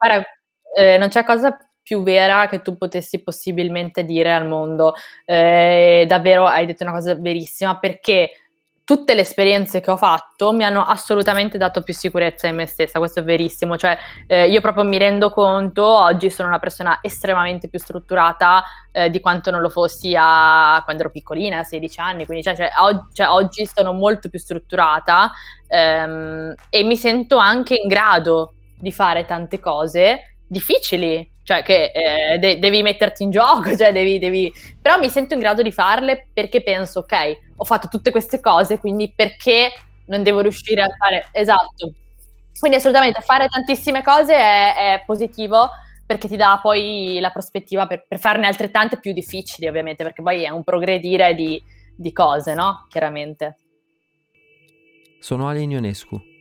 Guarda, ehm, non c'è cosa più vera che tu potessi possibilmente dire al mondo. Ehm, davvero hai detto una cosa verissima, perché tutte le esperienze che ho fatto mi hanno assolutamente dato più sicurezza in me stessa, questo è verissimo. Cioè, ehm, io proprio mi rendo conto, oggi sono una persona estremamente più strutturata, ehm, di quanto non lo fossi a quando ero piccolina, a 16 anni, quindi cioè, cioè, og cioè oggi sono molto più strutturata, ehm, e mi sento anche in grado di fare tante cose difficili, cioè che eh, de- devi metterti in gioco, cioè devi, devi, però mi sento in grado di farle perché penso, ok, ho fatto tutte queste cose, quindi perché non devo riuscire a fare, esatto. Quindi assolutamente fare tantissime cose è, è positivo perché ti dà poi la prospettiva per, per, farne altrettante più difficili, ovviamente, perché poi è un progredire di, di cose, no? Chiaramente. Sono Ale Ionescu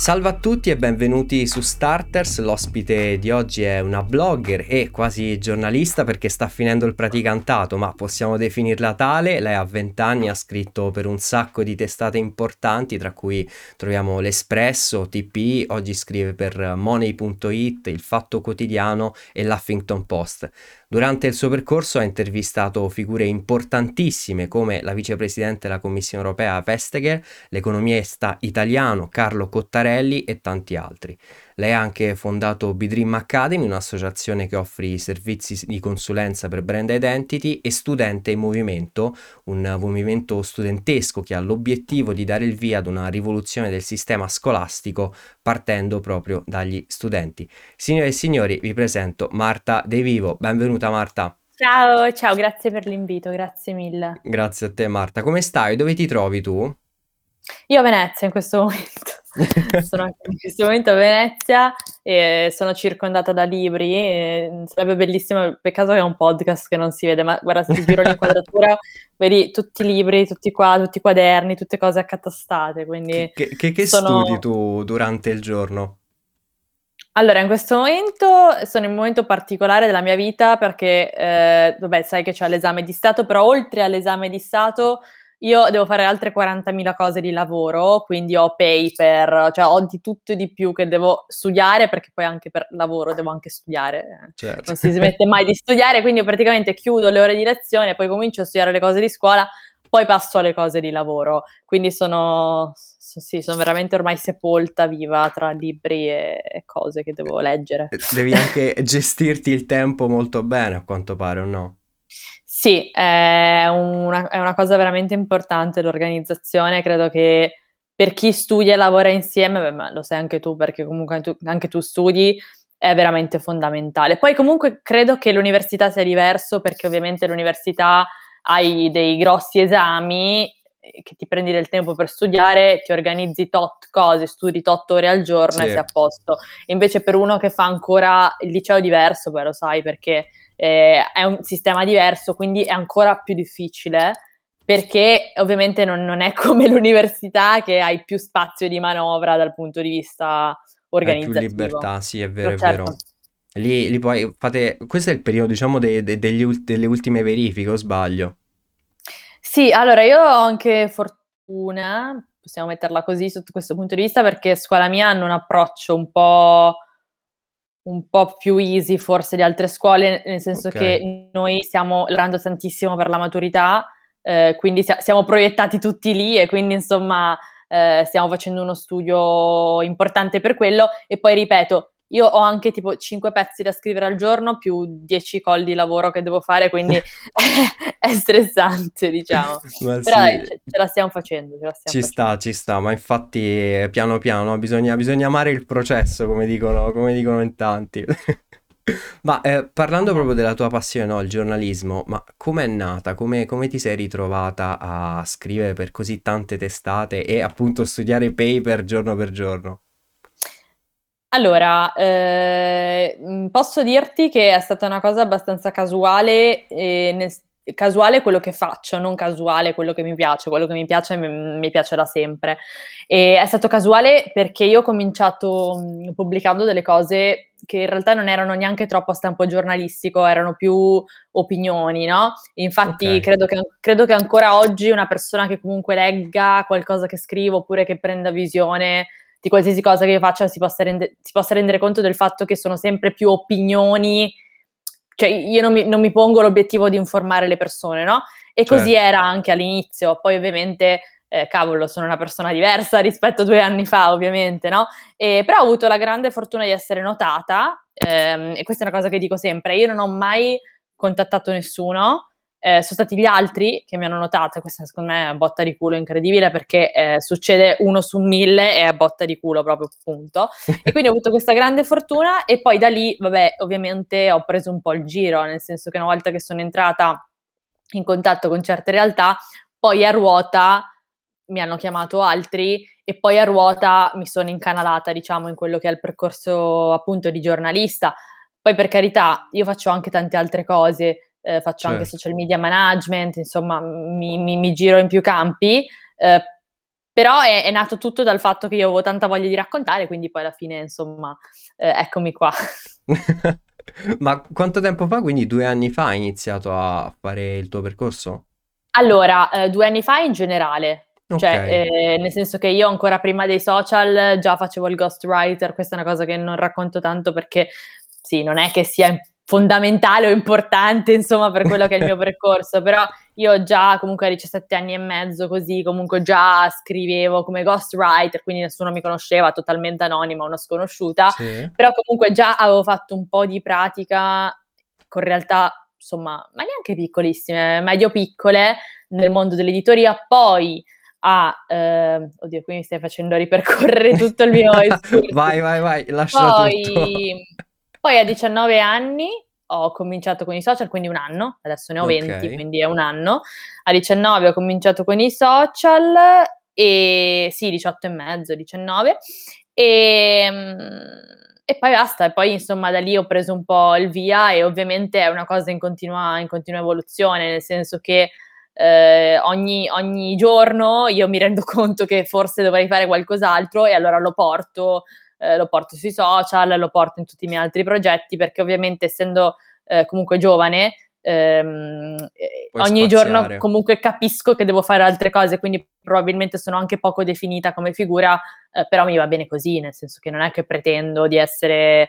Salve a tutti e benvenuti su Starters. L'ospite di oggi è una blogger e quasi giornalista perché sta finendo il praticantato, ma possiamo definirla tale. Lei ha 20 anni, ha scritto per un sacco di testate importanti, tra cui troviamo l'Espresso, TPI, oggi scrive per Money.it, Il Fatto Quotidiano e l'Huffington Post. Durante il suo percorso ha intervistato figure importantissime come la vicepresidente della Commissione europea Vestager, l'economista italiano Carlo Cottarelli e tanti altri. Lei ha anche fondato Bidream Academy, un'associazione che offre servizi di consulenza per brand identity e Studente in Movimento, un movimento studentesco che ha l'obiettivo di dare il via ad una rivoluzione del sistema scolastico partendo proprio dagli studenti. Signore e signori, vi presento Marta De Vivo. Benvenuta Marta. Ciao, ciao, grazie per l'invito, grazie mille. Grazie a te Marta. Come stai? Dove ti trovi tu? Io a Venezia in questo momento. sono anche in questo momento a Venezia e sono circondata da libri. Sarebbe bellissimo, peccato che è un podcast che non si vede, ma guarda, se ti giro l'inquadratura, vedi tutti i libri, tutti qua, tutti i quaderni, tutte cose accatastate. Quindi che, che, che sono... studi tu durante il giorno? Allora, in questo momento sono in un momento particolare della mia vita perché, eh, vabbè, sai che c'è l'esame di Stato, però oltre all'esame di Stato io devo fare altre 40.000 cose di lavoro, quindi ho paper, cioè ho di tutto e di più che devo studiare, perché poi anche per lavoro devo anche studiare. Certo. Non si smette mai di studiare, quindi io praticamente chiudo le ore di lezione, poi comincio a studiare le cose di scuola, poi passo alle cose di lavoro. Quindi sono, sì, sono veramente ormai sepolta viva tra libri e cose che devo leggere. Devi anche gestirti il tempo molto bene, a quanto pare, o no? Sì, è una, è una cosa veramente importante l'organizzazione, credo che per chi studia e lavora insieme, beh, ma lo sai anche tu perché comunque tu, anche tu studi, è veramente fondamentale. Poi comunque credo che l'università sia diverso perché ovviamente l'università hai dei grossi esami eh, che ti prendi del tempo per studiare, ti organizzi tot cose, studi tot ore al giorno sì. e sei a posto. Invece per uno che fa ancora il liceo diverso, beh lo sai perché eh, è un sistema diverso, quindi è ancora più difficile perché ovviamente non, non, è come l'università che hai più spazio di manovra dal punto di vista organizzativo. Hai più libertà, sì, è vero, Però, è certo. vero. Lì, lì, poi fate, questo è il periodo, diciamo, de, de, degli, delle ultime verifiche, o sbaglio? Sì, allora io ho anche fortuna, possiamo metterla così sotto questo punto di vista, perché scuola mia hanno un approccio un po' un po' più easy forse di altre scuole, nel senso okay. che noi stiamo lavorando tantissimo per la maturità, eh, quindi sia- siamo proiettati tutti lì e quindi insomma eh, stiamo facendo uno studio importante per quello e poi ripeto, io ho anche tipo 5 pezzi da scrivere al giorno più 10 call di lavoro che devo fare, quindi è stressante, diciamo. Ma Però sì. ce, ce, la stiamo facendo. La stiamo ci facendo. sta, ci sta, ma infatti piano piano bisogna, bisogna amare il processo, come dicono, come dicono in tanti. ma eh, parlando proprio della tua passione, no, il giornalismo, ma com'è nata? Come, come ti sei ritrovata a scrivere per così tante testate e appunto studiare paper giorno per giorno? Allora, ehm, posso dirti che è stata una cosa abbastanza casuale, ehm, nel casuale quello che faccio, non casuale quello che mi piace, quello che mi piace mi, mi piace da sempre. E è stato casuale perché io ho cominciato mh, pubblicando delle cose che in realtà non erano neanche troppo a stampo giornalistico, erano più opinioni, no? Infatti okay. credo, che, credo che ancora oggi una persona che comunque legga qualcosa che scrivo oppure che prenda visione di qualsiasi cosa che io faccia si possa, rende, si possa rendere conto del fatto che sono sempre più opinioni cioè io non mi, non mi, pongo l'obiettivo di informare le persone, no? E certo. così era anche all'inizio, poi ovviamente, eh, cavolo, sono una persona diversa rispetto a due anni fa, ovviamente, no? E, però ho avuto la grande fortuna di essere notata, ehm, e questa è una cosa che dico sempre, io non ho mai contattato nessuno, eh, sono stati gli altri che mi hanno notato, questa secondo me è una botta di culo incredibile perché eh, succede uno su mille e è botta di culo proprio punto. E quindi ho avuto questa grande fortuna e poi da lì, vabbè, ovviamente ho preso un po' il giro, nel senso che una volta che sono entrata in contatto con certe realtà, poi a ruota mi hanno chiamato altri e poi a ruota mi sono incanalata, diciamo, in quello che è il percorso appunto di giornalista. Poi per carità, io faccio anche tante altre cose, eh, faccio certo. anche social media management, insomma mi, mi, mi giro in più campi, eh, però è, è, nato tutto dal fatto che io avevo tanta voglia di raccontare, quindi poi alla fine insomma eh, eccomi qua. Ma quanto tempo fa, quindi due anni fa, hai iniziato a fare il tuo percorso? Allora, eh, due anni fa in generale, cioè, okay. eh, nel senso che io ancora prima dei social già facevo il ghostwriter, questa è una cosa che non racconto tanto perché sì, non è che sia fondamentale o importante, insomma, per quello che è il mio percorso, però io già comunque a 17 anni e mezzo così, comunque già scrivevo come ghostwriter, quindi nessuno mi conosceva, totalmente anonima, una sconosciuta, sì. però comunque già avevo fatto un po' di pratica con realtà, insomma, ma neanche piccolissime, medio-piccole nel mondo dell'editoria, poi a eh, oddio qui mi stai facendo ripercorrere tutto il mio vai vai vai lascia poi, tutto poi a 19 anni ho cominciato con i social, quindi un anno, adesso ne ho okay. 20, quindi è un anno. A 19 ho cominciato con i social e sì, 18 e mezzo, 19 e, e poi basta, e poi insomma da lì ho preso un po' il via e ovviamente è una cosa in continua, in continua evoluzione, nel senso che eh, ogni, ogni giorno io mi rendo conto che forse dovrei fare qualcos'altro e allora lo porto eh, lo porto sui social, lo porto in tutti i miei altri progetti, perché ovviamente essendo eh, comunque giovane, ehm, ogni spaziare. giorno comunque capisco che devo fare altre cose, quindi probabilmente sono anche poco definita come figura, eh, però mi va bene così, nel senso che non è che pretendo di essere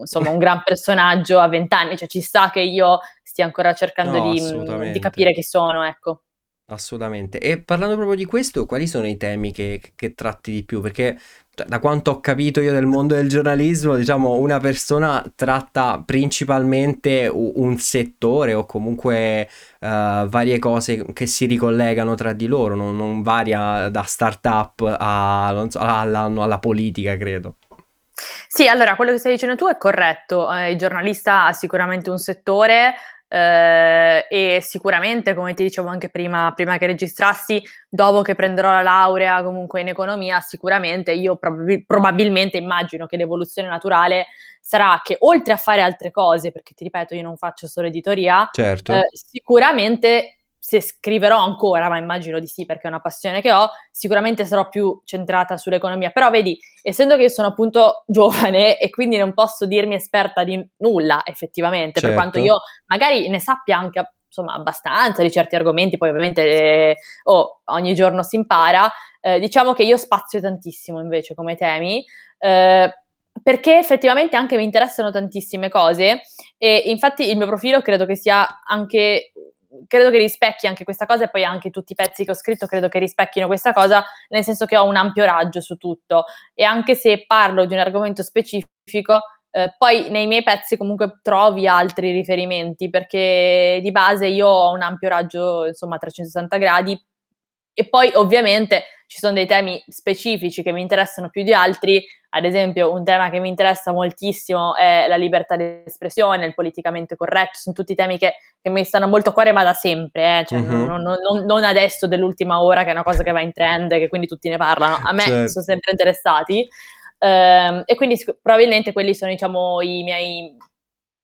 insomma un gran personaggio a vent'anni, cioè ci sta che io stia ancora cercando no, di, di, capire chi sono, ecco. Assolutamente. E parlando proprio di questo, quali sono i temi che, che tratti di più? Perché da quanto ho capito io del mondo del giornalismo, diciamo, una persona tratta principalmente un settore o comunque uh, varie cose che si ricollegano tra di loro, non, non varia da startup a, so, alla, alla politica, credo. Sì, allora quello che stai dicendo tu è corretto. Eh, il giornalista ha sicuramente un settore, eh, e sicuramente, come ti dicevo anche prima, prima che registrassi, dopo che prenderò la laurea comunque in economia, sicuramente io prob- probabilmente immagino che l'evoluzione naturale sarà che oltre a fare altre cose, perché ti ripeto, io non faccio solo editoria, certo. eh, sicuramente se scriverò ancora, ma immagino di sì perché è una passione che ho, sicuramente sarò più centrata sull'economia. Però vedi, essendo che io sono appunto giovane e quindi non posso dirmi esperta di nulla effettivamente, certo. per quanto io magari ne sappia anche insomma abbastanza di certi argomenti, poi ovviamente eh, oh, ogni giorno si impara, eh, diciamo che io spazio tantissimo invece come temi. Eh, perché effettivamente anche mi interessano tantissime cose e infatti il mio profilo credo che sia anche credo che rispecchi anche questa cosa e poi anche tutti i pezzi che ho scritto credo che rispecchino questa cosa, nel senso che ho un ampio raggio su tutto. E anche se parlo di un argomento specifico, eh, poi nei miei pezzi comunque trovi altri riferimenti perché di base io ho un ampio raggio, insomma, a 360 gradi. E poi ovviamente ci sono dei temi specifici che mi interessano più di altri, ad esempio un tema che mi interessa moltissimo è la libertà di espressione, il politicamente corretto, sono tutti temi che, che mi stanno molto a cuore ma da sempre, eh? cioè, mm-hmm. non, non, non, adesso dell'ultima ora che è una cosa che va in trend, che quindi tutti ne parlano, a me certo. sono sempre interessati. Um, e quindi probabilmente quelli sono diciamo i miei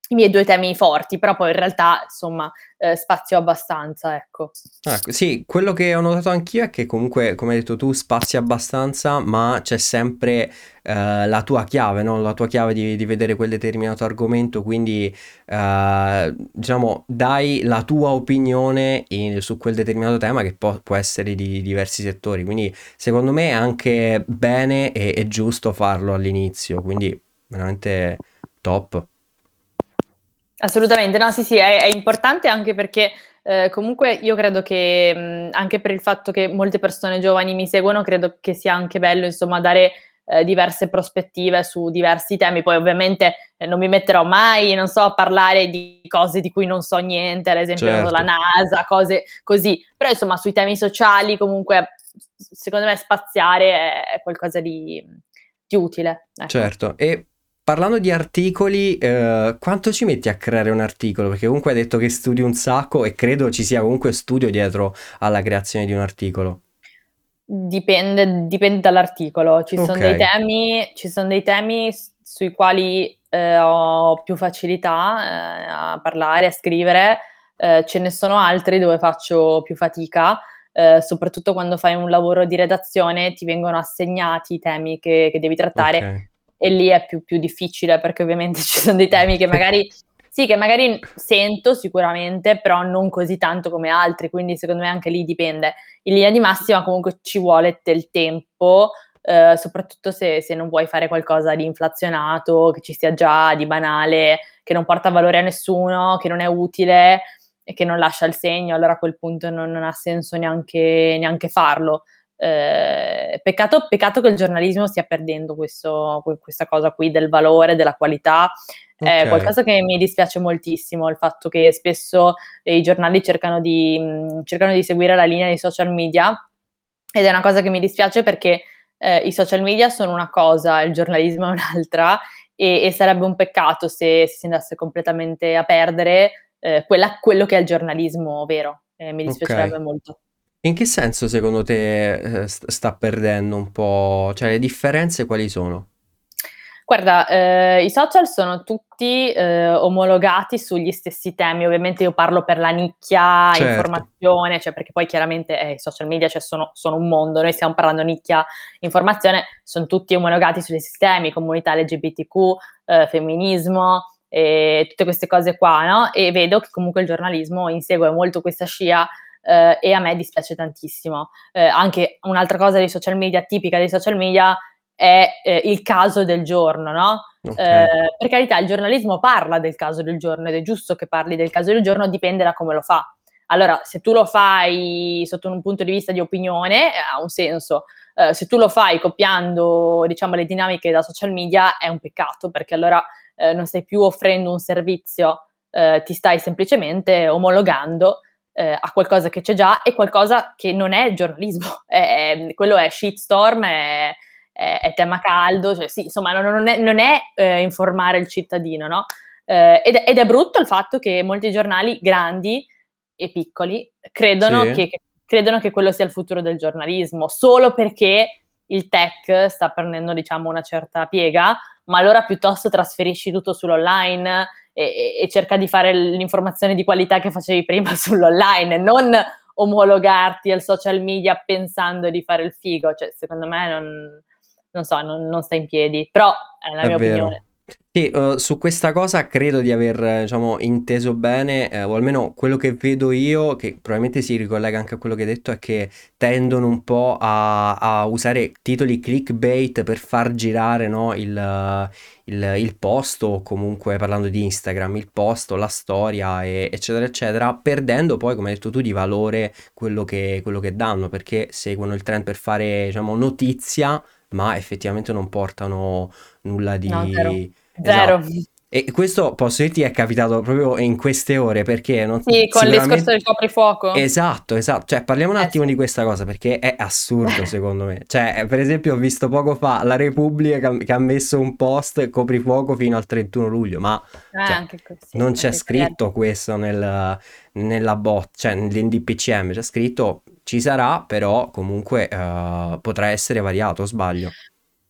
i miei due temi forti, però poi in realtà, insomma, eh, spazio abbastanza, ecco. Ah, sì, quello che ho notato anch'io è che comunque, come hai detto tu, spazi abbastanza, ma c'è sempre eh, la tua chiave, no? La tua chiave di, di vedere quel determinato argomento, quindi eh, diciamo, dai la tua opinione in, su quel determinato tema che può, può, essere di diversi settori, quindi secondo me è anche bene e giusto farlo all'inizio, quindi veramente top. Assolutamente, no, sì, sì, è, è importante anche perché eh, comunque io credo che mh, anche per il fatto che molte persone giovani mi seguono, credo che sia anche bello, insomma, dare eh, diverse prospettive su diversi temi. Poi ovviamente eh, non mi metterò mai, non so, a parlare di cose di cui non so niente, ad esempio certo. la NASA, cose così. Però insomma, sui temi sociali comunque secondo me spaziare è qualcosa di, di utile. Ecco. Certo, e Parlando di articoli, eh, quanto ci metti a creare un articolo? Perché comunque hai detto che studi un sacco e credo ci sia comunque studio dietro alla creazione di un articolo. Dipende, dipende dall'articolo. Ci, okay. sono dei temi, ci sono dei temi sui quali eh, ho più facilità eh, a parlare, a scrivere, eh, ce ne sono altri dove faccio più fatica. Eh, soprattutto quando fai un lavoro di redazione ti vengono assegnati i temi che, che devi trattare okay e lì è più, più difficile perché ovviamente ci sono dei temi che magari sì, che magari sento sicuramente, però non così tanto come altri, quindi secondo me anche lì dipende. In linea di massima comunque ci vuole del tempo, eh, soprattutto se, se, non vuoi fare qualcosa di inflazionato, che ci sia già di banale, che non porta valore a nessuno, che non è utile e che non lascia il segno, allora a quel punto non, non ha senso neanche, neanche farlo. Eh, peccato, peccato, che il giornalismo stia perdendo questo, questa cosa qui del valore, della qualità. Okay. È qualcosa che mi dispiace moltissimo, il fatto che spesso i giornali cercano di, mh, cercano di seguire la linea dei social media ed è una cosa che mi dispiace perché eh, i social media sono una cosa, il giornalismo è un'altra e, e sarebbe un peccato se, se, si andasse completamente a perdere eh, quella, quello che è il giornalismo vero. Eh, mi dispiacerebbe okay. molto. In che senso secondo te eh, sta perdendo un po'? Cioè le differenze quali sono? Guarda, eh, i social sono tutti eh, omologati sugli stessi temi, ovviamente io parlo per la nicchia certo. informazione, cioè perché poi chiaramente eh, i social media cioè, sono, sono, un mondo, noi stiamo parlando nicchia informazione, sono tutti omologati sugli stessi temi, comunità LGBTQ, eh, femminismo, tutte queste cose qua, no? E vedo che comunque il giornalismo insegue molto questa scia eh, e a me dispiace tantissimo. Eh, anche un'altra cosa dei social media, tipica dei social media, è eh, il caso del giorno, no? Okay. Eh, per carità, il giornalismo parla del caso del giorno ed è giusto che parli del caso del giorno, dipende da come lo fa. Allora, se tu lo fai sotto un punto di vista di opinione, ha un senso. Uh, se tu lo fai copiando, diciamo, le dinamiche da social media, è un peccato, perché allora uh, non stai più offrendo un servizio, uh, ti stai semplicemente omologando eh, a qualcosa che c'è già e qualcosa che non è giornalismo, è, quello è shitstorm, è, è, è tema caldo, cioè, sì, insomma non, non è, non è eh, informare il cittadino, no? Eh, ed, ed, è brutto il fatto che molti giornali grandi e piccoli credono, sì. che, che, credono che quello sia il futuro del giornalismo, solo perché il tech sta prendendo diciamo una certa piega, ma allora piuttosto trasferisci tutto sull'online, e, e cerca di fare l'informazione di qualità che facevi prima sull'online, non omologarti al social media pensando di fare il figo, cioè secondo me non, non so, non, non sta in piedi, però è la è mia vero. opinione. Sì, uh, su questa cosa credo di aver, diciamo, inteso bene, eh, o almeno quello che vedo io, che probabilmente si ricollega anche a quello che hai detto, è che tendono un po' a, a usare titoli clickbait per far girare, no, il, il, il posto, o comunque parlando di Instagram, il posto, la storia, e, eccetera, eccetera, perdendo poi, come hai detto tu, di valore quello che, quello che danno, perché seguono il trend per fare, diciamo, notizia, ma effettivamente non portano nulla di... No, zero. Zero. Esatto. E questo posso dirti è capitato proprio in queste ore perché non Sì, con il discorso del coprifuoco. Esatto, esatto. Cioè, parliamo un eh, attimo sì. di questa cosa perché è assurdo secondo me. Cioè, per esempio, ho visto poco fa la Repubblica che ha messo un post coprifuoco fino al 31 luglio, ma eh, cioè, così, non c'è scritto questo nel, nella bot, cioè nell'NDPCM, c'è scritto ci sarà, però comunque uh, potrà essere variato, sbaglio.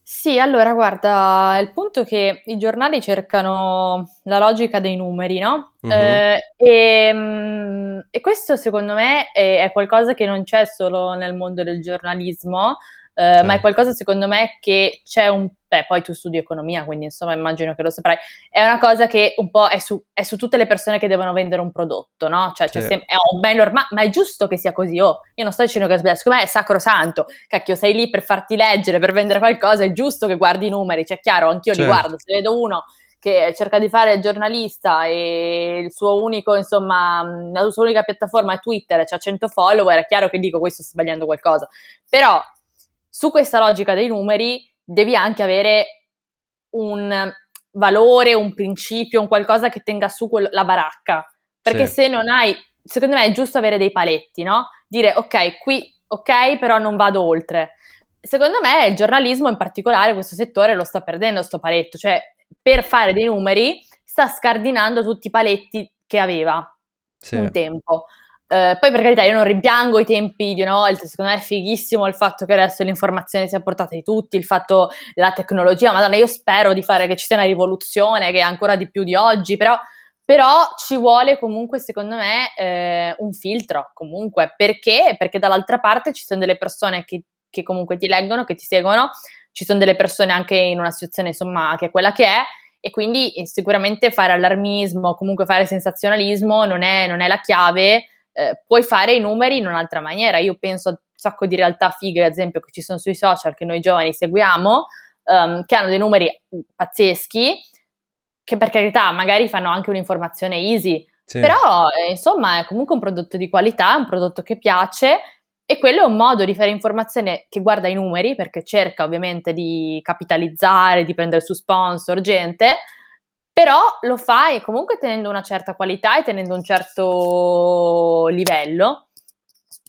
Sì, allora guarda, il punto è che i giornali cercano la logica dei numeri, no, Mh-mh. ehm, ehm, e questo secondo me è è qualcosa che non c'è solo nel mondo del giornalismo, ehm, ma è Cer qualcosa secondo me che c'è un beh, poi tu studi economia, quindi insomma immagino che lo saprai. È una cosa che un po' è su è su tutte le persone che devono vendere un prodotto, no, cioè Sì. sem è un beh norma ma è giusto che sia così, oh. Io non sto dicendo che è sbagliato, secondo me è sacrosanto. Cacchio, sei lì per farti leggere, per vendere qualcosa, è giusto che guardi i numeri, cioè chiaro, anch'io li Certo. guardo. Se vedo uno che cerca di fare il giornalista e il suo unico, insomma, la sua unica piattaforma è Twitter c'ha 100 follower, è chiaro che dico: "Questo sta sbagliando qualcosa". Però su questa logica dei numeri devi anche avere un valore, un principio, un qualcosa che tenga su quel la baracca. Perché Sì. se non hai secondo me è giusto avere dei paletti, no, dire: "Okay, qui okay, però non vado oltre". Secondo me il giornalismo, in particolare questo settore, lo sta perdendo 'sto paletto, cioè per fare dei numeri sta scardinando tutti i paletti che aveva un Sì. tempo. Ehm, poi per carità io non rimpiango i tempi di una volta, secondo me è fighissimo il fatto che adesso l'informazione sia portata di tutti, il fatto la tecnologia, madonna io spero di fare che ci sia una rivoluzione, che è ancora di più di oggi, però però ci vuole comunque secondo me, ehm, un filtro comunque. Perché? Perché dall'altra parte ci son delle persone che che comunque ti leggono, che ti seguono, ci son delle persone anche in una situazione insomma che è quella che è, e quindi, ehm, sicuramente fare allarmismo, comunque fare sensazionalismo non è non è la chiave, ehm, puoi fare i numeri in un'altra maniera. Io penso a un sacco di realtà fighe, ad esempio, che ci son sui social che noi giovani seguiamo, uhm, che hanno dei numeri, pazzeschi, che per carità magari fanno anche un'informazione easy, Sì. però, ehm, insomma è comunque un prodotto di qualità, un prodotto che piace e quello è un modo di fare informazione che guarda i numeri, perché cerca ovviamente di capitalizzare, di prendere su sponsor, gente, però lo fai comunque tenendo una certa qualità e tenendo un certo livello,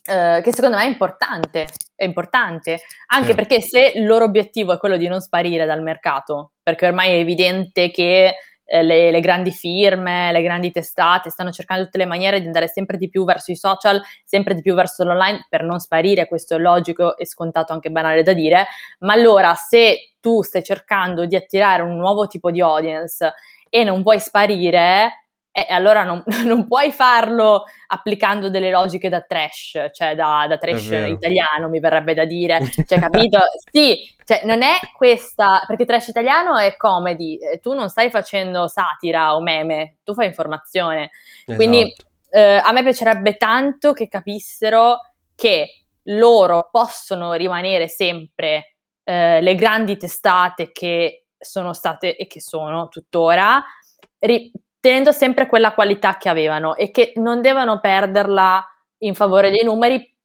uhm, che secondo me è importante, è importante. Anche Sì. perché se il loro obiettivo è quello di non sparire dal mercato, perché ormai è evidente che, ehm, le le grandi firme, le grandi testate stanno cercando tutte le maniere di andare sempre di più verso i social, sempre di più verso l'online per non sparire, questo è logico e scontato, anche banale da dire, ma allora se tu stai cercando di attirare un nuovo tipo di audience e non vuoi sparire, eh, allora non non puoi farlo applicando delle logiche da trash, cioè da da trash italiano mi verrebbe da dire, cioè capito? Sì, cioè non è questa perché trash italiano è comedy, ehm, tu non stai facendo satira o meme, tu fai informazione. Quindi, Esatto. uhm, a me piacerebbe tanto che capissero che loro possono rimanere sempre, ehm, le grandi testate che sono state e che sono tuttora, ri tenendo sempre quella qualità che avevano e che non devono perderla in favore dei numeri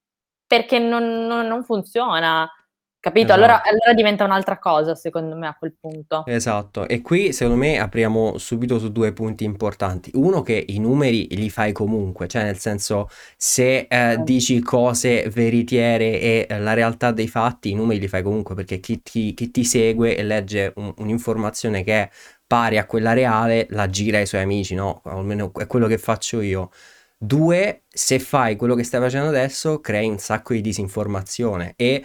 perché non non non funziona, capito? Allora Esatto. allora diventa un'altra cosa secondo me a quel punto. Esatto. E qui secondo me apriamo subito su 2 punti importanti. Uno che i numeri li fai comunque, cioè nel senso se, Mh. dici cose veritiere e la realtà dei fatti, i numeri li fai comunque perché chi ti chi ti segue e legge un un'informazione che è pari a quella reale la gira ai suoi amici, no, almeno è quello che faccio io. 2, se fai quello che stai facendo adesso crei un sacco di disinformazione e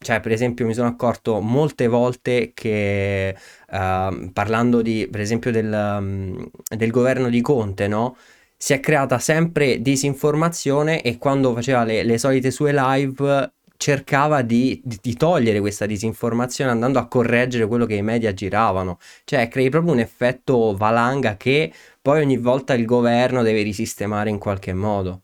cioè per esempio mi sono accorto molte volte che, uhm, parlando di per esempio del mhmm, del governo di Conte, no, si è creata sempre disinformazione e quando faceva le le solite sue live cercava di di togliere questa disinformazione andando a correggere quello che i media giravano. Cioè crei proprio un effetto valanga che poi ogni volta il governo deve risistemare in qualche modo.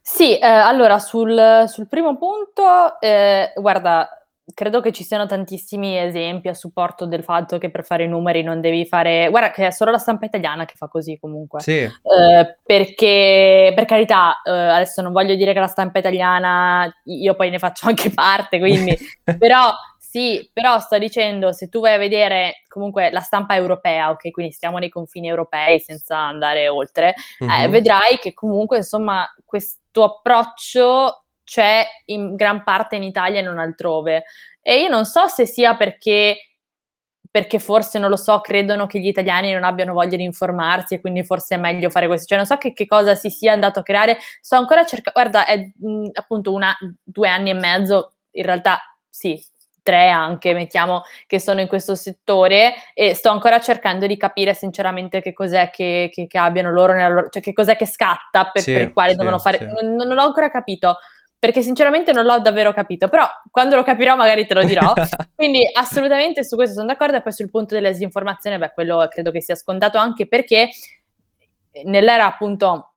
Sì, ehm, allora sul sul primo punto, ehm, guarda, credo che ci siano tantissimi esempi a supporto del fatto che per fare i numeri non devi fare guarda che è solo la stampa italiana che fa così comunque. Sì. Uhm, perché per carità, uhm, adesso non voglio dire che la stampa italiana io poi ne faccio anche parte, quindi però sì, però sto dicendo se tu vai a vedere comunque la stampa europea, okay, quindi stiamo nei confini europei senza andare oltre, eh, Mh-mh. vedrai che comunque insomma questo approccio c'è in gran parte in Italia e non altrove. E io non so se sia perché perché forse, non lo so, credono che gli italiani non abbiano voglia di informarsi e quindi forse è meglio fare questo. Cioè non so che che cosa si sia andato a creare. Sto ancora cerca guarda è, mhmm, appunto 1 a 2 anni e mezzo, in realtà sì, tre anche, mettiamo, che sono in questo settore e sto ancora cercando di capire sinceramente che cos'è che, che, che abbiano loro, loro, cioè che cos'è che scatta per, sì, per il quale sì, devono fare, sì. non, non l'ho ancora capito perché sinceramente non l'ho davvero capito, però quando lo capirò magari te lo dirò. Quindi assolutamente su questo sono d'accordo e poi sul punto della disinformazione, beh, quello credo che sia scontato anche perché nell'era appunto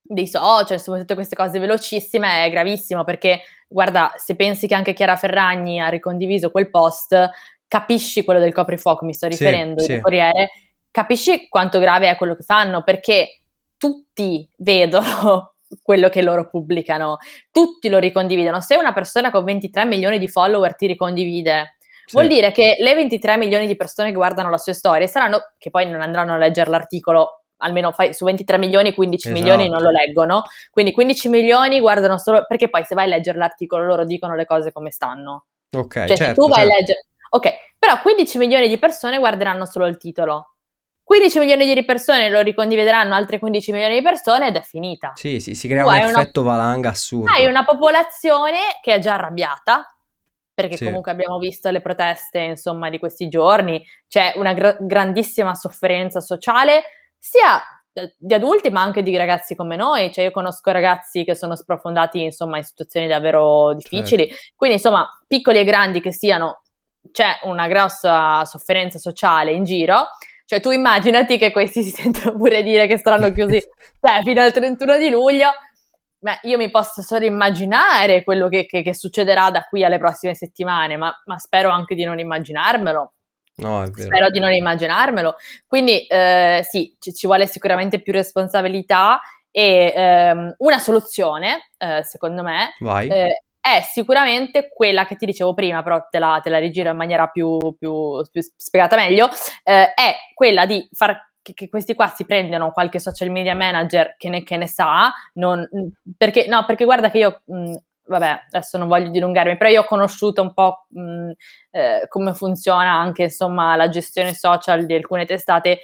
dei social, su tutte queste cose velocissime, è gravissimo perché, guarda, se pensi che anche Chiara Ferragni ha ricondiviso quel post, capisci quello del coprifuoco, mi sto riferendo, sì, il sì. Corriere, capisci quanto grave è quello che fanno, perché tutti vedono quello che loro pubblicano, tutti lo ricondividono. Se una persona con 23 milioni di follower ti ricondivide, sì. vuol dire che le 23 milioni di persone che guardano la sua storia saranno, che poi non andranno a leggere l'articolo almeno fai, su 23 milioni, 15 esatto. milioni non lo leggono. Quindi 15 milioni guardano solo perché poi se vai a leggere l'articolo loro dicono le cose come stanno. Ok, cioè, certo, tu vai certo. a leggere Ok, però 15 milioni di persone guarderanno solo il titolo. 15 milioni di persone lo ricondivideranno, altre 15 milioni di persone ed è finita. Sì, sì, si crea tu un effetto una... valanga assurdo. Hai una popolazione che è già arrabbiata, perché sì. comunque abbiamo visto le proteste, insomma, di questi giorni, c'è una gr- grandissima sofferenza sociale, sia di adulti ma anche di ragazzi come noi, cioè io conosco ragazzi che sono sprofondati insomma in situazioni davvero difficili, certo. quindi insomma piccoli e grandi che siano, c'è una grossa sofferenza sociale in giro, cioè tu immaginati che questi si sentono pure dire che saranno chiusi cioè, fino al 31 di luglio, Beh, io mi posso solo immaginare quello che, che, che succederà da qui alle prossime settimane, ma, ma spero anche di non immaginarmelo. No, Spero di non immaginarmelo. Quindi eh, sì, ci, ci, vuole sicuramente più responsabilità e ehm, una soluzione, eh, secondo me, eh, è sicuramente quella che ti dicevo prima, però te la, te la rigiro in maniera più, più, più spiegata meglio, eh, è quella di far che, che, questi qua si prendono qualche social media manager che ne, che ne sa, non, perché, no, perché guarda che io mh, vabbè, adesso non voglio dilungarmi, però io ho conosciuto un po' mh, eh, come funziona anche insomma la gestione social di alcune testate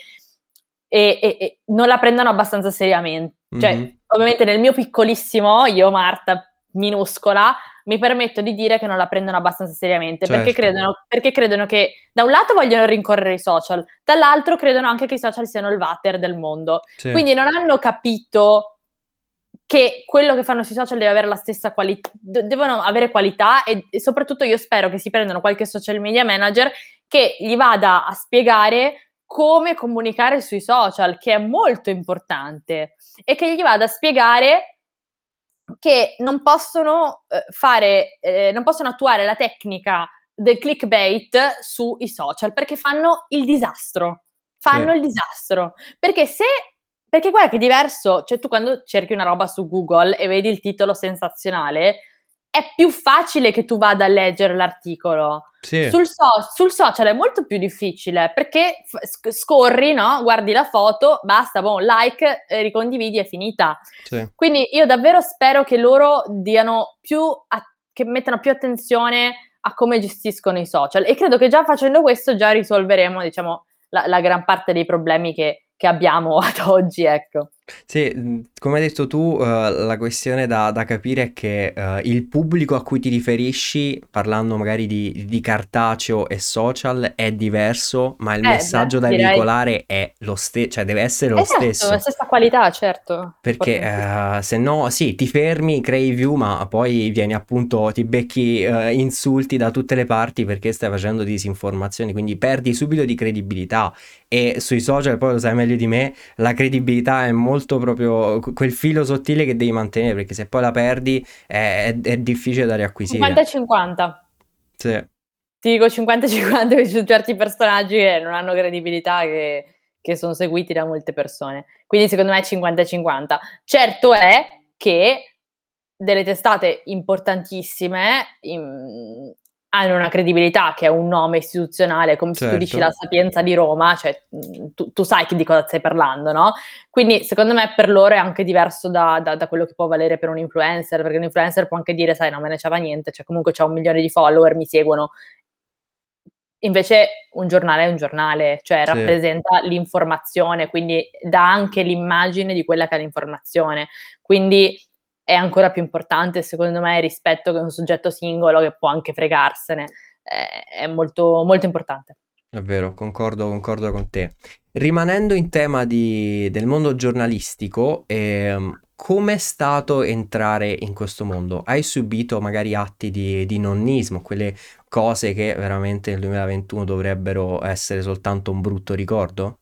e, e, e non la prendono abbastanza seriamente. Cioè, mm-hmm. ovviamente nel mio piccolissimo, io Marta minuscola, mi permetto di dire che non la prendono abbastanza seriamente certo. perché, credono, perché credono che da un lato vogliono rincorrere i social, dall'altro credono anche che i social siano il water del mondo. Sì. Quindi non hanno capito che quello che fanno sui social deve avere la stessa qualità, devono avere qualità e, e, soprattutto io spero che si prendano qualche social media manager che gli vada a spiegare come comunicare sui social, che è molto importante, e che gli vada a spiegare che non possono eh, fare, eh, non possono attuare la tecnica del clickbait sui social perché fanno il disastro. Fanno sì. il disastro. Perché se perché guarda che è diverso, cioè tu quando cerchi una roba su Google e vedi il titolo sensazionale, è più facile che tu vada a leggere l'articolo. Sì. Sul, so- sul, social è molto più difficile perché f- scorri, no? guardi la foto, basta, boh, like, eh, ricondividi, è finita. Sì. Quindi io davvero spero che loro diano più, a- che mettano più attenzione a come gestiscono i social e credo che già facendo questo già risolveremo, diciamo, la, la gran parte dei problemi che, che abbiamo ad oggi, ecco. Sì, mhmm, come hai detto tu, uh, la questione da, da capire è che uh, il pubblico a cui ti riferisci, parlando magari di, di cartaceo e social, è diverso, ma il eh, messaggio beh, da direi... veicolare è lo stesso, cioè deve essere lo esatto, stesso. la stessa qualità, certo. Perché uh, se no, sì, ti fermi, crei view, ma poi vieni appunto, ti becchi insulti da tutte le parti perché stai facendo disinformazioni, quindi perdi subito di credibilità. E sui social, poi lo sai meglio di me, la credibilità è molto molto proprio quel filo sottile che devi mantenere perché se poi la perdi è, è, è difficile da riacquisire. 50-50. Sì. Ti dico 50-50 su certi personaggi che non hanno credibilità, che, che sono seguiti da molte persone. Quindi secondo me è 50-50. Certo è che delle testate importantissime in, hanno una credibilità che è un nome istituzionale, come certo. se tu dici la certo. Sapienza di Roma, cioè tu, tu, sai di cosa stai parlando, no? Quindi secondo me per loro è anche diverso da, da, da, quello che può valere per un influencer, perché un influencer può anche dire, sai, non me ne c'ava niente, cioè comunque c'è un milione di follower, mi seguono. Invece un giornale è un giornale, cioè sì. rappresenta l'informazione, quindi dà anche l'immagine di quella che è l'informazione. Quindi è ancora più importante secondo me rispetto a un soggetto singolo che può anche fregarsene. è molto, molto importante. È vero, concordo, concordo con te. Rimanendo in tema di, del mondo giornalistico, ehm, come è stato entrare in questo mondo? Hai subito magari atti di, di nonnismo, quelle cose che veramente nel 2021 dovrebbero essere soltanto un brutto ricordo?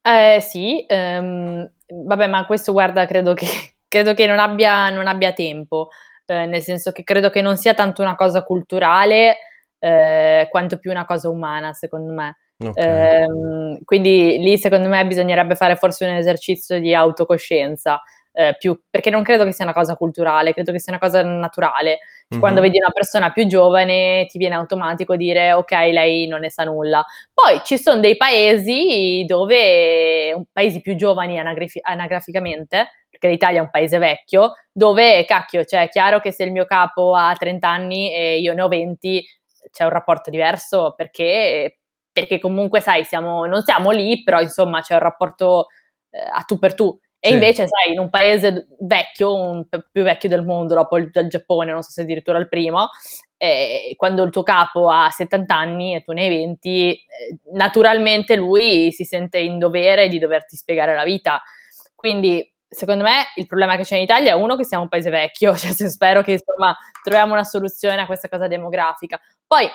Eh, sì, ehm, vabbè, ma questo guarda, credo che, credo che non, abbia, non abbia tempo, eh, nel senso che credo che non sia tanto una cosa culturale eh, quanto più una cosa umana, secondo me. Okay. Eh, quindi lì secondo me bisognerebbe fare forse un esercizio di autocoscienza, eh, più, perché non credo che sia una cosa culturale, credo che sia una cosa naturale. Mm-hmm. Quando vedi una persona più giovane ti viene automatico dire ok, lei non ne sa nulla. Poi ci sono dei paesi dove, paesi più giovani anagrafi- anagraficamente, perché l'Italia è un paese vecchio, dove cacchio, cioè è chiaro che se il mio capo ha 30 anni e io ne ho 20, c'è un rapporto diverso perché, perché comunque, sai, siamo, non siamo lì, però insomma c'è un rapporto eh, a tu per tu. E sì. invece, sai, in un paese vecchio, un più vecchio del mondo, dopo il, il Giappone, non so se addirittura il primo, eh, quando il tuo capo ha 70 anni e tu ne hai 20, eh, naturalmente lui si sente in dovere di doverti spiegare la vita. Quindi, secondo me, il problema che c'è in Italia è uno che siamo un paese vecchio, cioè spero che insomma troviamo una soluzione a questa cosa demografica. Poi,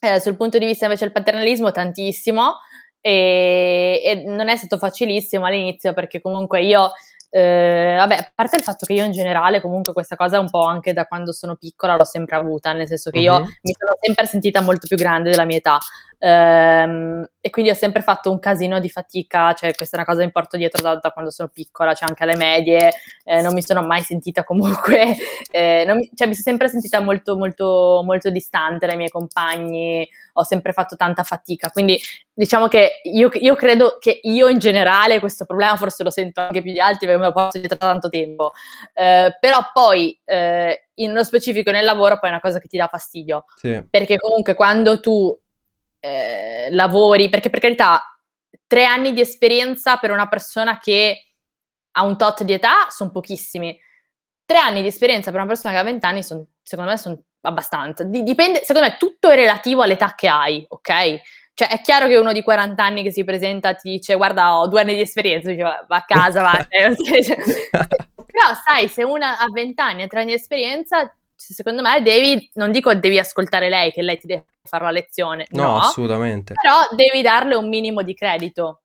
eh, sul punto di vista invece del paternalismo, tantissimo, e, e non è stato facilissimo all'inizio perché comunque io eh, vabbè, a parte il fatto che io in generale comunque questa cosa un po' anche da quando sono piccola l'ho sempre avuta, nel senso che io uh-huh. mi sono sempre sentita molto più grande della mia età ehm, e quindi ho sempre fatto un casino di fatica, cioè questa è una cosa che mi porto dietro da, da quando sono piccola, cioè anche alle medie eh, non mi sono mai sentita comunque, eh, mi, cioè mi sono sempre sentita molto molto molto distante dai miei compagni, ho sempre fatto tanta fatica, quindi diciamo che io, io credo che io in generale questo problema forse lo sento anche più di altri perché me lo porto dietro da tanto tempo, eh, però poi eh, nello specifico nel lavoro poi è una cosa che ti dà fastidio, sì. perché comunque quando tu eh, lavori, perché per carità tre anni di esperienza per una persona che ha un tot di età sono pochissimi, tre anni di esperienza per una persona che ha 20 anni sono, secondo me sono abbastanza, dipende, secondo me tutto è relativo all'età che hai, ok? Cioè, è chiaro che uno di 40 anni che si presenta ti dice guarda ho due anni di esperienza, dice va a casa, va. Però sai, se una ha 20 anni e 3 anni di esperienza, secondo me devi, non dico devi ascoltare lei, che lei ti deve fare la lezione, no, no assolutamente. Però devi darle un minimo di credito.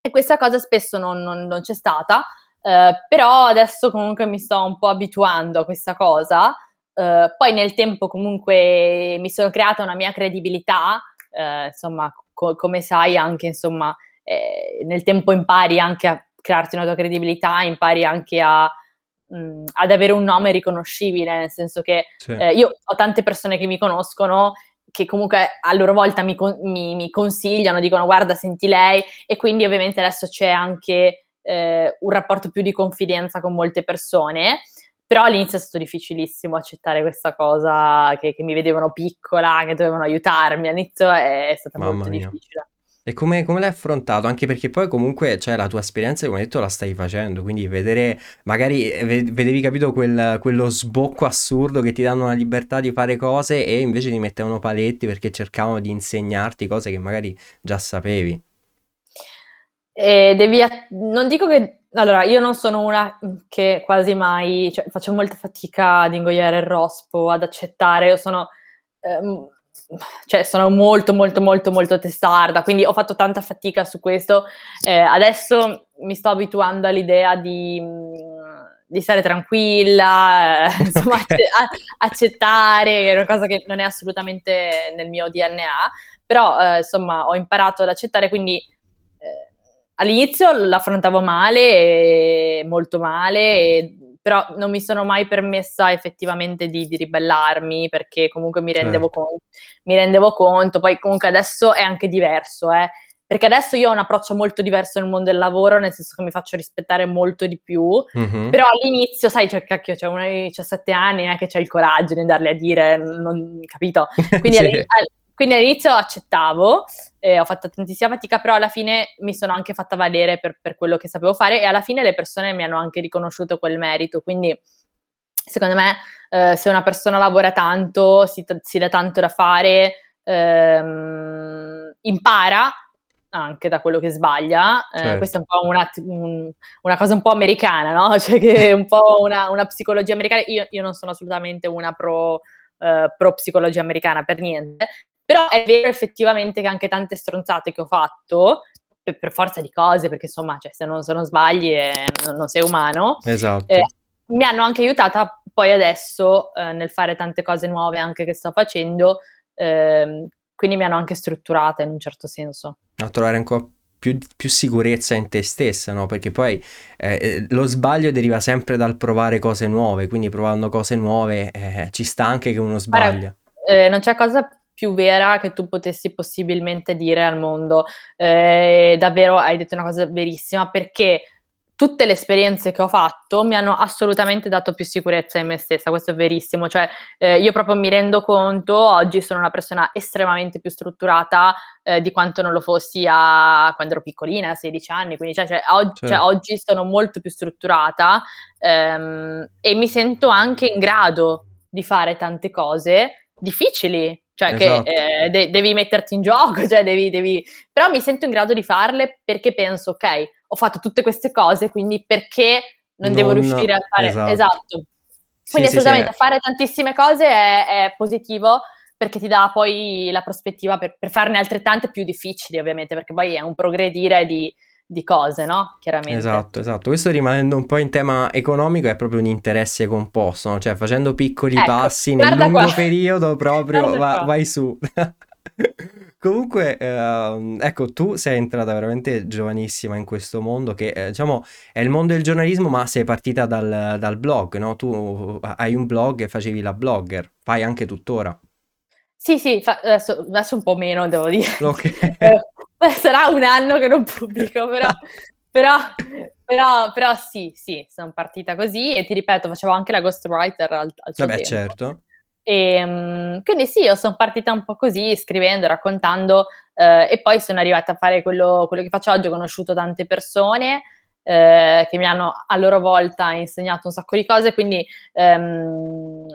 E questa cosa spesso non, non, non c'è stata, eh, però adesso comunque mi sto un po' abituando a questa cosa. Eh, poi nel tempo comunque mi sono creata una mia credibilità eh, insomma, co- come sai anche, insomma, eh, nel tempo impari anche a crearti una tua credibilità, impari anche a, mh, ad avere un nome riconoscibile, nel senso che sì. eh, io ho tante persone che mi conoscono che comunque a loro volta mi, mi, mi, consigliano, dicono guarda, senti lei e quindi ovviamente adesso c'è anche eh, un rapporto più di confidenza con molte persone però all'inizio è stato difficilissimo accettare questa cosa, che, che mi vedevano piccola, che dovevano aiutarmi. All'inizio è, è stata Mamma molto mia. difficile. E come, come, l'hai affrontato? Anche perché poi comunque, cioè, la tua esperienza, come hai detto, la stai facendo, quindi vedere, magari vedevi capito quel, quello sbocco assurdo che ti danno la libertà di fare cose e invece ti mettevano paletti perché cercavano di insegnarti cose che magari già sapevi. E devi, non dico che allora, io non sono una che quasi mai, cioè, faccio molta fatica ad ingoiare il rospo, ad accettare, io sono, ehm, cioè, sono molto, molto, molto, molto testarda, quindi ho fatto tanta fatica su questo. Eh, adesso mi sto abituando all'idea di, di stare tranquilla, eh, insomma, okay. accettare, è una cosa che non è assolutamente nel mio DNA, però, eh, insomma, ho imparato ad accettare, quindi all'inizio l'affrontavo male, molto male, e, però non mi sono mai permessa effettivamente di, di ribellarmi perché comunque mi rendevo, certo. conto, mi rendevo, conto, poi comunque adesso è anche diverso, eh, perché adesso io ho un approccio molto diverso nel mondo del lavoro, nel senso che mi faccio rispettare molto di più, mm-hmm. però all'inizio, sai, cioè, cacchio, c'è una di 17 anni, non è che c'è il coraggio di andarle a dire, non, capito? Quindi sì. all- quindi all'inizio accettavo, eh, ho fatto tantissima fatica, però alla fine mi sono anche fatta valere per, per, quello che sapevo fare e alla fine le persone mi hanno anche riconosciuto quel merito. Quindi secondo me, eh, se una persona lavora tanto, si, si dà tanto da fare, ehm, impara anche da quello che sbaglia. Eh, certo. Questa è un po' una, un, una, cosa un po' americana, no? Cioè che è un po' una, una psicologia americana. Io, io, non sono assolutamente una pro, eh, pro psicologia americana per niente, però è vero effettivamente che anche tante stronzate che ho fatto, per, per forza di cose, perché insomma, cioè, se, non, se, non, sbagli eh, non, non, sei umano, esatto. eh, mi hanno anche aiutata poi adesso eh, nel fare tante cose nuove anche che sto facendo, ehm, quindi mi hanno anche strutturata in un certo senso. A trovare ancora più, più, sicurezza in te stessa, no? Perché poi eh, eh, lo sbaglio deriva sempre dal provare cose nuove, quindi provando cose nuove eh, ci sta anche che uno sbaglia. Guarda, eh, non c'è cosa più vera che tu potessi possibilmente dire al mondo. Eh, davvero hai detto una cosa verissima perché tutte le esperienze che ho fatto mi hanno assolutamente dato più sicurezza in me stessa, questo è verissimo, cioè eh, io proprio mi rendo conto, oggi sono una persona estremamente più strutturata eh, di quanto non lo fossi a, quando ero piccolina, a 16 anni, quindi cioè, cioè, oggi, cioè, certo. oggi, sono molto più strutturata ehm, e mi sento anche in grado di fare tante cose difficili, cioè esatto. che eh, de- devi metterti in gioco, cioè devi, devi... però mi sento in grado di farle perché penso, ok, ho fatto tutte queste cose, quindi perché non, non devo riuscire a fare... Esatto. esatto. Quindi sì, assolutamente sì, sì. fare tantissime cose è, è, positivo perché ti dà poi la prospettiva per, per farne altrettante più difficili, ovviamente, perché poi è un progredire di, di cose, no? Chiaramente. Esatto, esatto. Questo rimanendo un po' in tema economico è proprio un interesse composto, no? cioè facendo piccoli ecco, passi nel lungo qua. periodo proprio va, vai su. Comunque, eh, ecco, tu sei entrata veramente giovanissima in questo mondo che, eh, diciamo, è il mondo del giornalismo, ma sei partita dal, dal blog, no? Tu hai un blog e facevi la blogger, fai anche tuttora. Sì, sì, fa- adesso, adesso, un po' meno, devo dire. Ok. Eh, sarà un anno che non pubblico, però, però, però, però, sì, sì, sono partita così e ti ripeto, facevo anche la ghostwriter al, al suo Vabbè, tempo. certo. E, um, quindi sì, io sono partita un po' così, scrivendo, raccontando eh, e poi sono arrivata a fare quello, quello, che faccio oggi, ho conosciuto tante persone eh, che mi hanno a loro volta insegnato un sacco di cose, quindi ehm,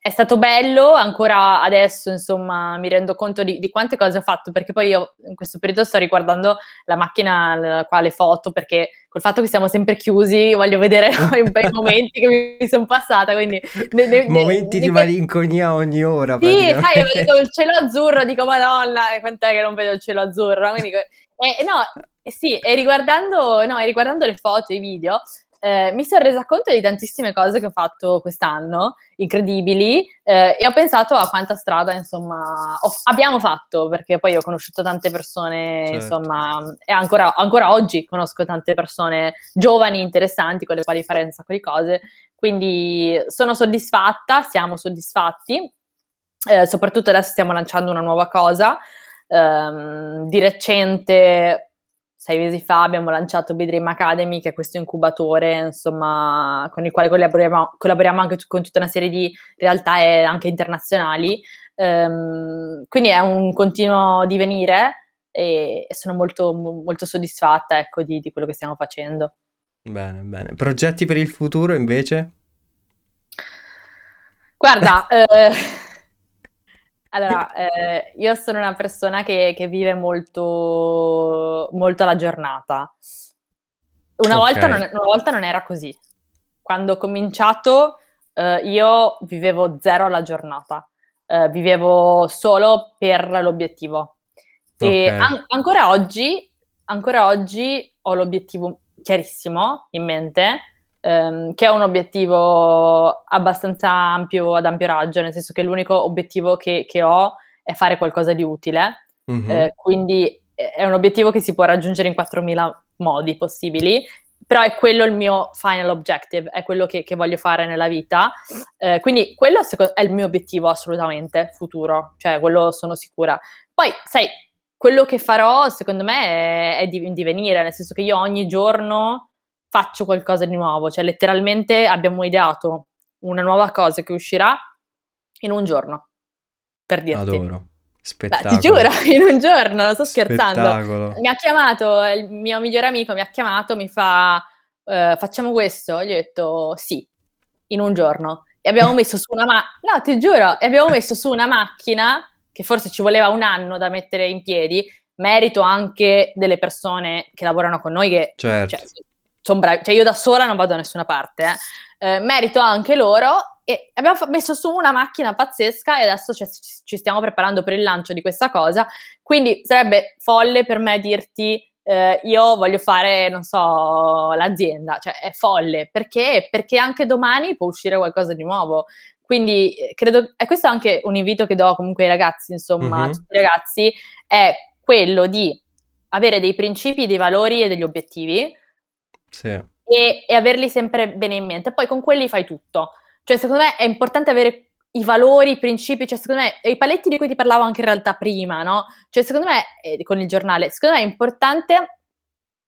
è stato bello, ancora adesso insomma mi rendo conto di, di, quante cose ho fatto perché poi io in questo periodo sto riguardando la macchina qua le foto perché col fatto che siamo sempre chiusi voglio vedere un po' i momenti che mi sono passata quindi ne, ne, momenti ne, di malinconia ogni ora sì sai io vedo il cielo azzurro dico madonna quant'è che non vedo il cielo azzurro? Quindi eh, no sì e riguardando, no, e riguardando le foto e i video eh, mi sono resa conto di tantissime cose che ho fatto quest'anno, incredibili, eh, e ho pensato a quanta strada, insomma, ho, abbiamo fatto, perché poi ho conosciuto tante persone, certo. insomma, e ancora, ancora, oggi conosco tante persone giovani, interessanti, con le quali fare un sacco di cose, quindi sono soddisfatta, siamo soddisfatti, eh, soprattutto adesso stiamo lanciando una nuova cosa, ehm, di recente sei mesi fa abbiamo lanciato Bidream Academy, che è questo incubatore, insomma, con il quale collaboriamo, collaboriamo anche con tutta una serie di realtà anche internazionali. Um, quindi è un continuo divenire e sono molto, molto soddisfatta ecco, di, di, quello che stiamo facendo. Bene, bene. Progetti per il futuro invece? Guarda, eh, allora, eh, io sono una persona che, che vive molto, molto la giornata. Una, okay. volta non, una, volta non, era così. Quando ho cominciato, eh, io vivevo zero alla giornata, eh, vivevo solo per l'obiettivo. Okay. E an- ancora oggi, ancora oggi ho l'obiettivo chiarissimo in mente, ehm, che è un obiettivo abbastanza ampio, ad ampio raggio, nel senso che l'unico obiettivo che, che ho è fare qualcosa di utile, mm-hmm. eh, quindi è un obiettivo che si può raggiungere in 4.000 modi possibili, però è quello il mio final objective, è quello che, che voglio fare nella vita. Eh, quindi quello è il mio obiettivo assolutamente futuro, cioè quello sono sicura. Poi, sai, quello che farò secondo me è, è di, divenire, nel senso che io ogni giorno faccio qualcosa di nuovo, cioè letteralmente abbiamo ideato una nuova cosa che uscirà in un giorno, per dirti. Adoro. Spettacolo. Beh, ti giuro, in un giorno, non sto scherzando. Spettacolo. Mi ha chiamato, il mio migliore amico mi ha chiamato, mi fa, uh, facciamo questo? Gli ho detto sì. in un giorno e abbiamo messo su una macchina, no ti giuro, e abbiamo messo su una macchina che forse ci voleva un anno da mettere in piedi, merito anche delle persone che lavorano con noi che certo. cioè, sono bravi, cioè io da sola non vado da nessuna parte, eh. Eh, merito anche loro e abbiamo fa- messo su una macchina pazzesca e adesso ci, ci stiamo preparando per il lancio di questa cosa, quindi sarebbe folle per me dirti eh, io voglio fare, non so, l'azienda, cioè è folle, perché? Perché anche domani può uscire qualcosa di nuovo. Quindi eh, credo, e questo è anche un invito che do comunque ai ragazzi, insomma, mm-hmm. a tutti i ragazzi, è quello di avere dei principi, dei valori e degli obiettivi sì. e, e averli sempre bene in mente. Poi con quelli fai tutto. Cioè, secondo me è importante avere i valori, i principi, cioè secondo me, i paletti di cui ti parlavo anche in realtà prima, no? Cioè secondo me, eh, con il giornale, secondo me è importante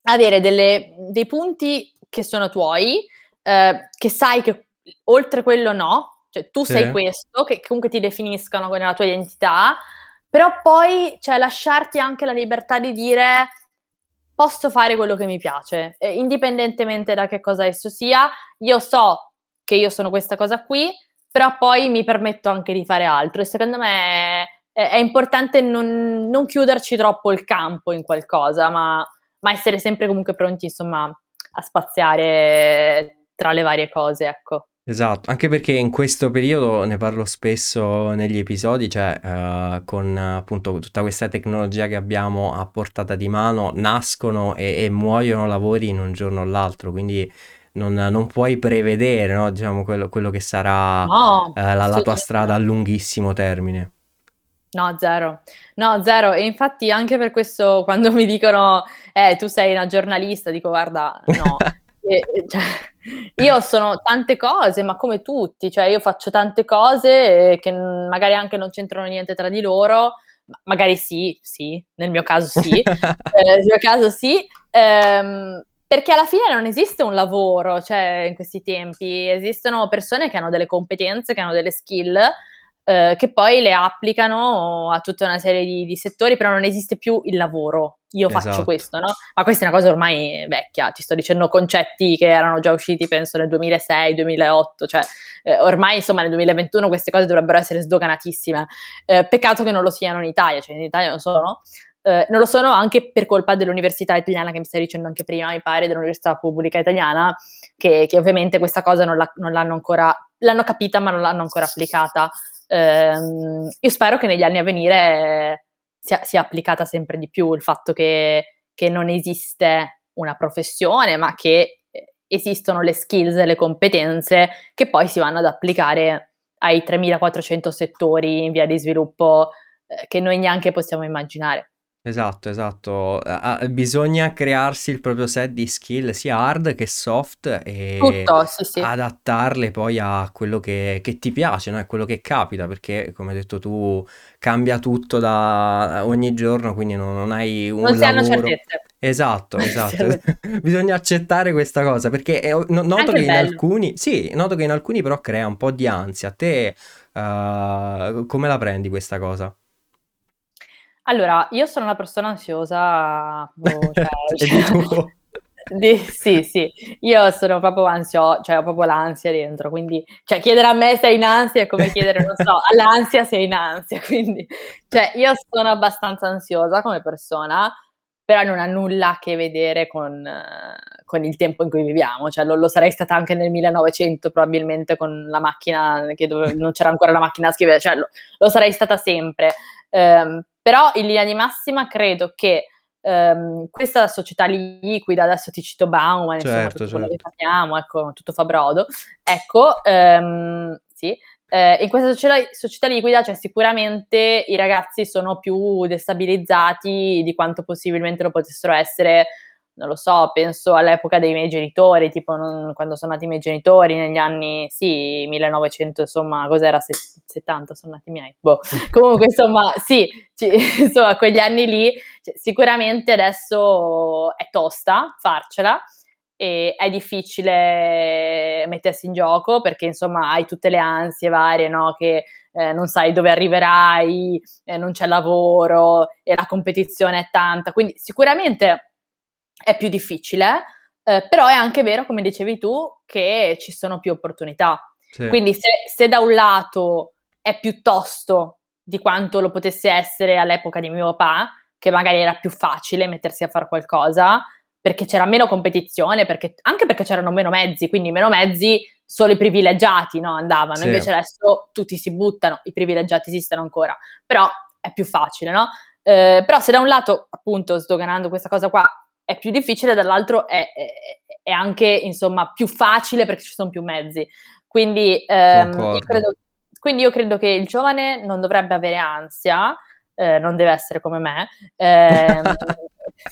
avere delle, dei punti che sono tuoi, eh, che sai che oltre quello no, cioè tu sì. sei questo, che comunque ti definiscono nella tua identità, però poi cioè, lasciarti anche la libertà di dire posso fare quello che mi piace, eh, indipendentemente da che cosa esso sia, io so che io sono questa cosa qui, però poi mi permetto anche di fare altro e secondo me è, è importante non, non, chiuderci troppo il campo in qualcosa, ma, ma, essere sempre comunque pronti, insomma, a spaziare tra le varie cose, ecco. Esatto, anche perché in questo periodo ne parlo spesso negli episodi, cioè uh, con appunto tutta questa tecnologia che abbiamo a portata di mano, nascono e, e muoiono lavori in un giorno o l'altro, quindi non, non puoi prevedere, no, diciamo, quello, quello che sarà no, eh, la, la tua strada a lunghissimo termine. No, zero. No, zero. E infatti anche per questo quando mi dicono, eh, tu sei una giornalista, dico, guarda, no. e, cioè, io sono tante cose, ma come tutti, cioè io faccio tante cose che magari anche non c'entrano niente tra di loro, magari sì, sì, nel mio caso sì, eh, nel mio caso sì, ehm, perché alla fine non esiste un lavoro, cioè in questi tempi esistono persone che hanno delle competenze, che hanno delle skill, eh, che poi le applicano a tutta una serie di, di, settori, però non esiste più il lavoro. Io esatto. faccio questo, no? Ma questa è una cosa ormai vecchia, ti sto dicendo concetti che erano già usciti, penso, nel 2006-2008, cioè eh, ormai insomma nel 2021 queste cose dovrebbero essere sdoganatissime. Eh, peccato che non lo siano in Italia, cioè in Italia non sono. Eh, non lo sono anche per colpa dell'università italiana che mi stai dicendo anche prima, mi pare, dell'università pubblica italiana, che, che ovviamente questa cosa non, la, non, l'hanno ancora, l'hanno capita ma non l'hanno ancora applicata. Eh, io spero che negli anni a venire sia, sia applicata sempre di più il fatto che, che, non esiste una professione, ma che esistono le skills e le competenze che poi si vanno ad applicare ai 3400 settori in via di sviluppo eh, che noi neanche possiamo immaginare. Esatto, esatto. A- bisogna crearsi il proprio set di skill sia hard che soft e Tutto, sì, sì. adattarle poi a quello che, che ti piace, no? A quello che capita, perché come hai detto tu, cambia tutto da ogni giorno, quindi non, non hai un Non si hanno lavoro. certezze. Esatto, esatto. Bisogna accettare questa cosa, perché è- no- noto che in bello. alcuni, sì, noto che in alcuni però crea un po' di ansia. A te, eh, come la prendi questa cosa? Allora, io sono una persona ansiosa, boh, cioè, cioè, di, sì, sì, io sono proprio ansiosa, cioè ho proprio l'ansia dentro, quindi, cioè chiedere a me se sei in ansia è come chiedere, non so, all'ansia se è in ansia, quindi, cioè io sono abbastanza ansiosa come persona, però non ha nulla a che vedere con, con il tempo in cui viviamo, cioè lo, lo, sarei stata anche nel 1900 probabilmente con la macchina, che dove, non c'era ancora la macchina a scrivere, cioè lo, lo sarei stata sempre. Um, però in linea di massima credo che um, questa società liquida, adesso ti cito Bauman, certo, insomma, tutto certo. quello che parliamo, ecco, tutto fa brodo, ecco, um, sì, eh, in questa società, società liquida cioè, sicuramente i ragazzi sono più destabilizzati di quanto possibilmente lo potessero essere non lo so, penso all'epoca dei miei genitori, tipo non, quando sono nati i miei genitori negli anni, sì, 1900, insomma, cos'era, 70 sono nati i miei, boh. Comunque, insomma, sì, ci, insomma, quegli anni lì, cioè, sicuramente adesso è tosta farcela, e è difficile mettersi in gioco perché insomma hai tutte le ansie varie, no? che eh, non sai dove arriverai, eh, non c'è lavoro e la competizione è tanta, quindi sicuramente è più difficile, eh, però è anche vero, come dicevi tu, che ci sono più opportunità. Sì. Quindi se, se da un lato è piuttosto di quanto lo potesse essere all'epoca di mio papà, che magari era più facile mettersi a fare qualcosa, perché c'era meno competizione, perché, anche perché c'erano meno mezzi, quindi meno mezzi solo i privilegiati no, andavano, sì. invece adesso tutti si buttano, i privilegiati esistono ancora, però è più facile, no? Eh, però se da un lato, appunto, sdoganando questa cosa qua, è più difficile, dall'altro è, è, è anche, insomma, più facile perché ci sono più mezzi. Quindi, ehm, io credo, quindi io credo che il giovane non dovrebbe avere ansia, eh, non deve essere come me, eh,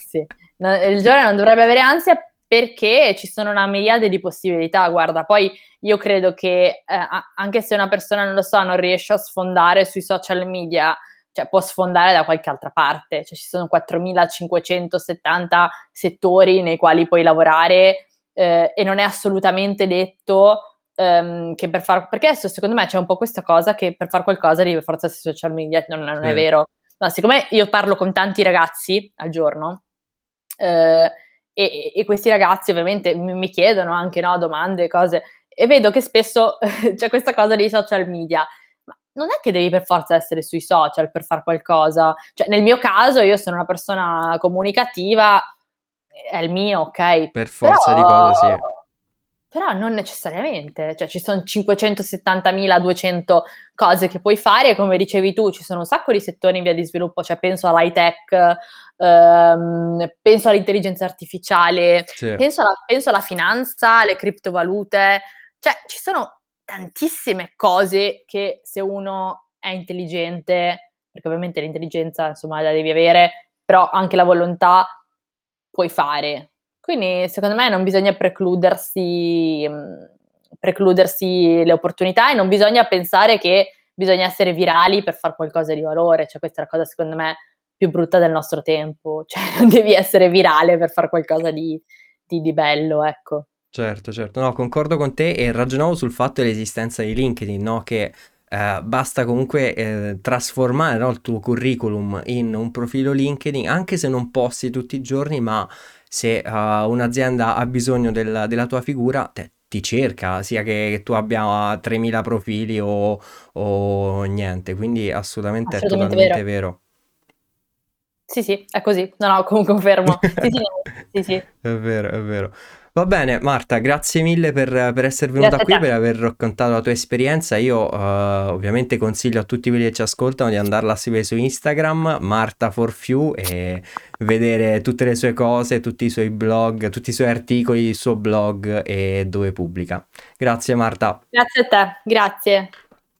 sì. il giovane non dovrebbe avere ansia perché ci sono una miriade di possibilità. Guarda, poi io credo che eh, anche se una persona, non lo so, non riesce a sfondare sui social media, cioè può sfondare da qualche altra parte. Cioè, ci sono 4570 settori nei quali puoi lavorare eh, e non è assolutamente detto um, che per fare... Perché adesso secondo me c'è un po' questa cosa che per fare qualcosa devi forza sui social media, non, non è vero. No, siccome io parlo con tanti ragazzi al giorno, eh, e, e, questi ragazzi ovviamente mi, mi chiedono anche no, domande, cose, e vedo che spesso c'è questa cosa dei social media. Non è che devi per forza essere sui social per fare qualcosa. Cioè, nel mio caso, io sono una persona comunicativa, è il mio, ok? Per forza Però... di cose, sì però non necessariamente, cioè ci sono 570.200 cose che puoi fare e come dicevi tu ci sono un sacco di settori in via di sviluppo, cioè penso all'high tech, ehm, penso all'intelligenza artificiale, sì. penso, alla, penso alla finanza, alle criptovalute, cioè ci sono tantissime cose che se uno è intelligente, perché ovviamente l'intelligenza insomma la devi avere, però anche la volontà puoi fare. Quindi secondo me non bisogna precludersi, precludersi le opportunità e non bisogna pensare che bisogna essere virali per fare qualcosa di valore, cioè questa è la cosa secondo me più brutta del nostro tempo, cioè non devi essere virale per fare qualcosa di, di, di bello, ecco. Certo, certo, no, concordo con te e ragionavo sul fatto dell'esistenza di LinkedIn, no? Che eh, basta comunque eh, trasformare no, il tuo curriculum in un profilo LinkedIn, anche se non posti tutti i giorni, ma se uh, un'azienda ha bisogno del, della tua figura, te, ti cerca, sia che, che tu abbia 3000 profili o, o, niente, quindi assolutamente, assolutamente è totalmente vero. vero. Sì, sì, è così. No, no, confermo. sì, sì, sì, sì. È vero, è vero. Va bene, Marta, grazie mille per, per essere venuta grazie qui, per aver raccontato la tua esperienza. Io uh, ovviamente consiglio a tutti quelli che ci ascoltano di andarla a seguire su Instagram, Marta for Few, e vedere tutte le sue cose, tutti i suoi blog, tutti i suoi articoli, il suo blog e dove pubblica. Grazie Marta. Grazie a te, grazie.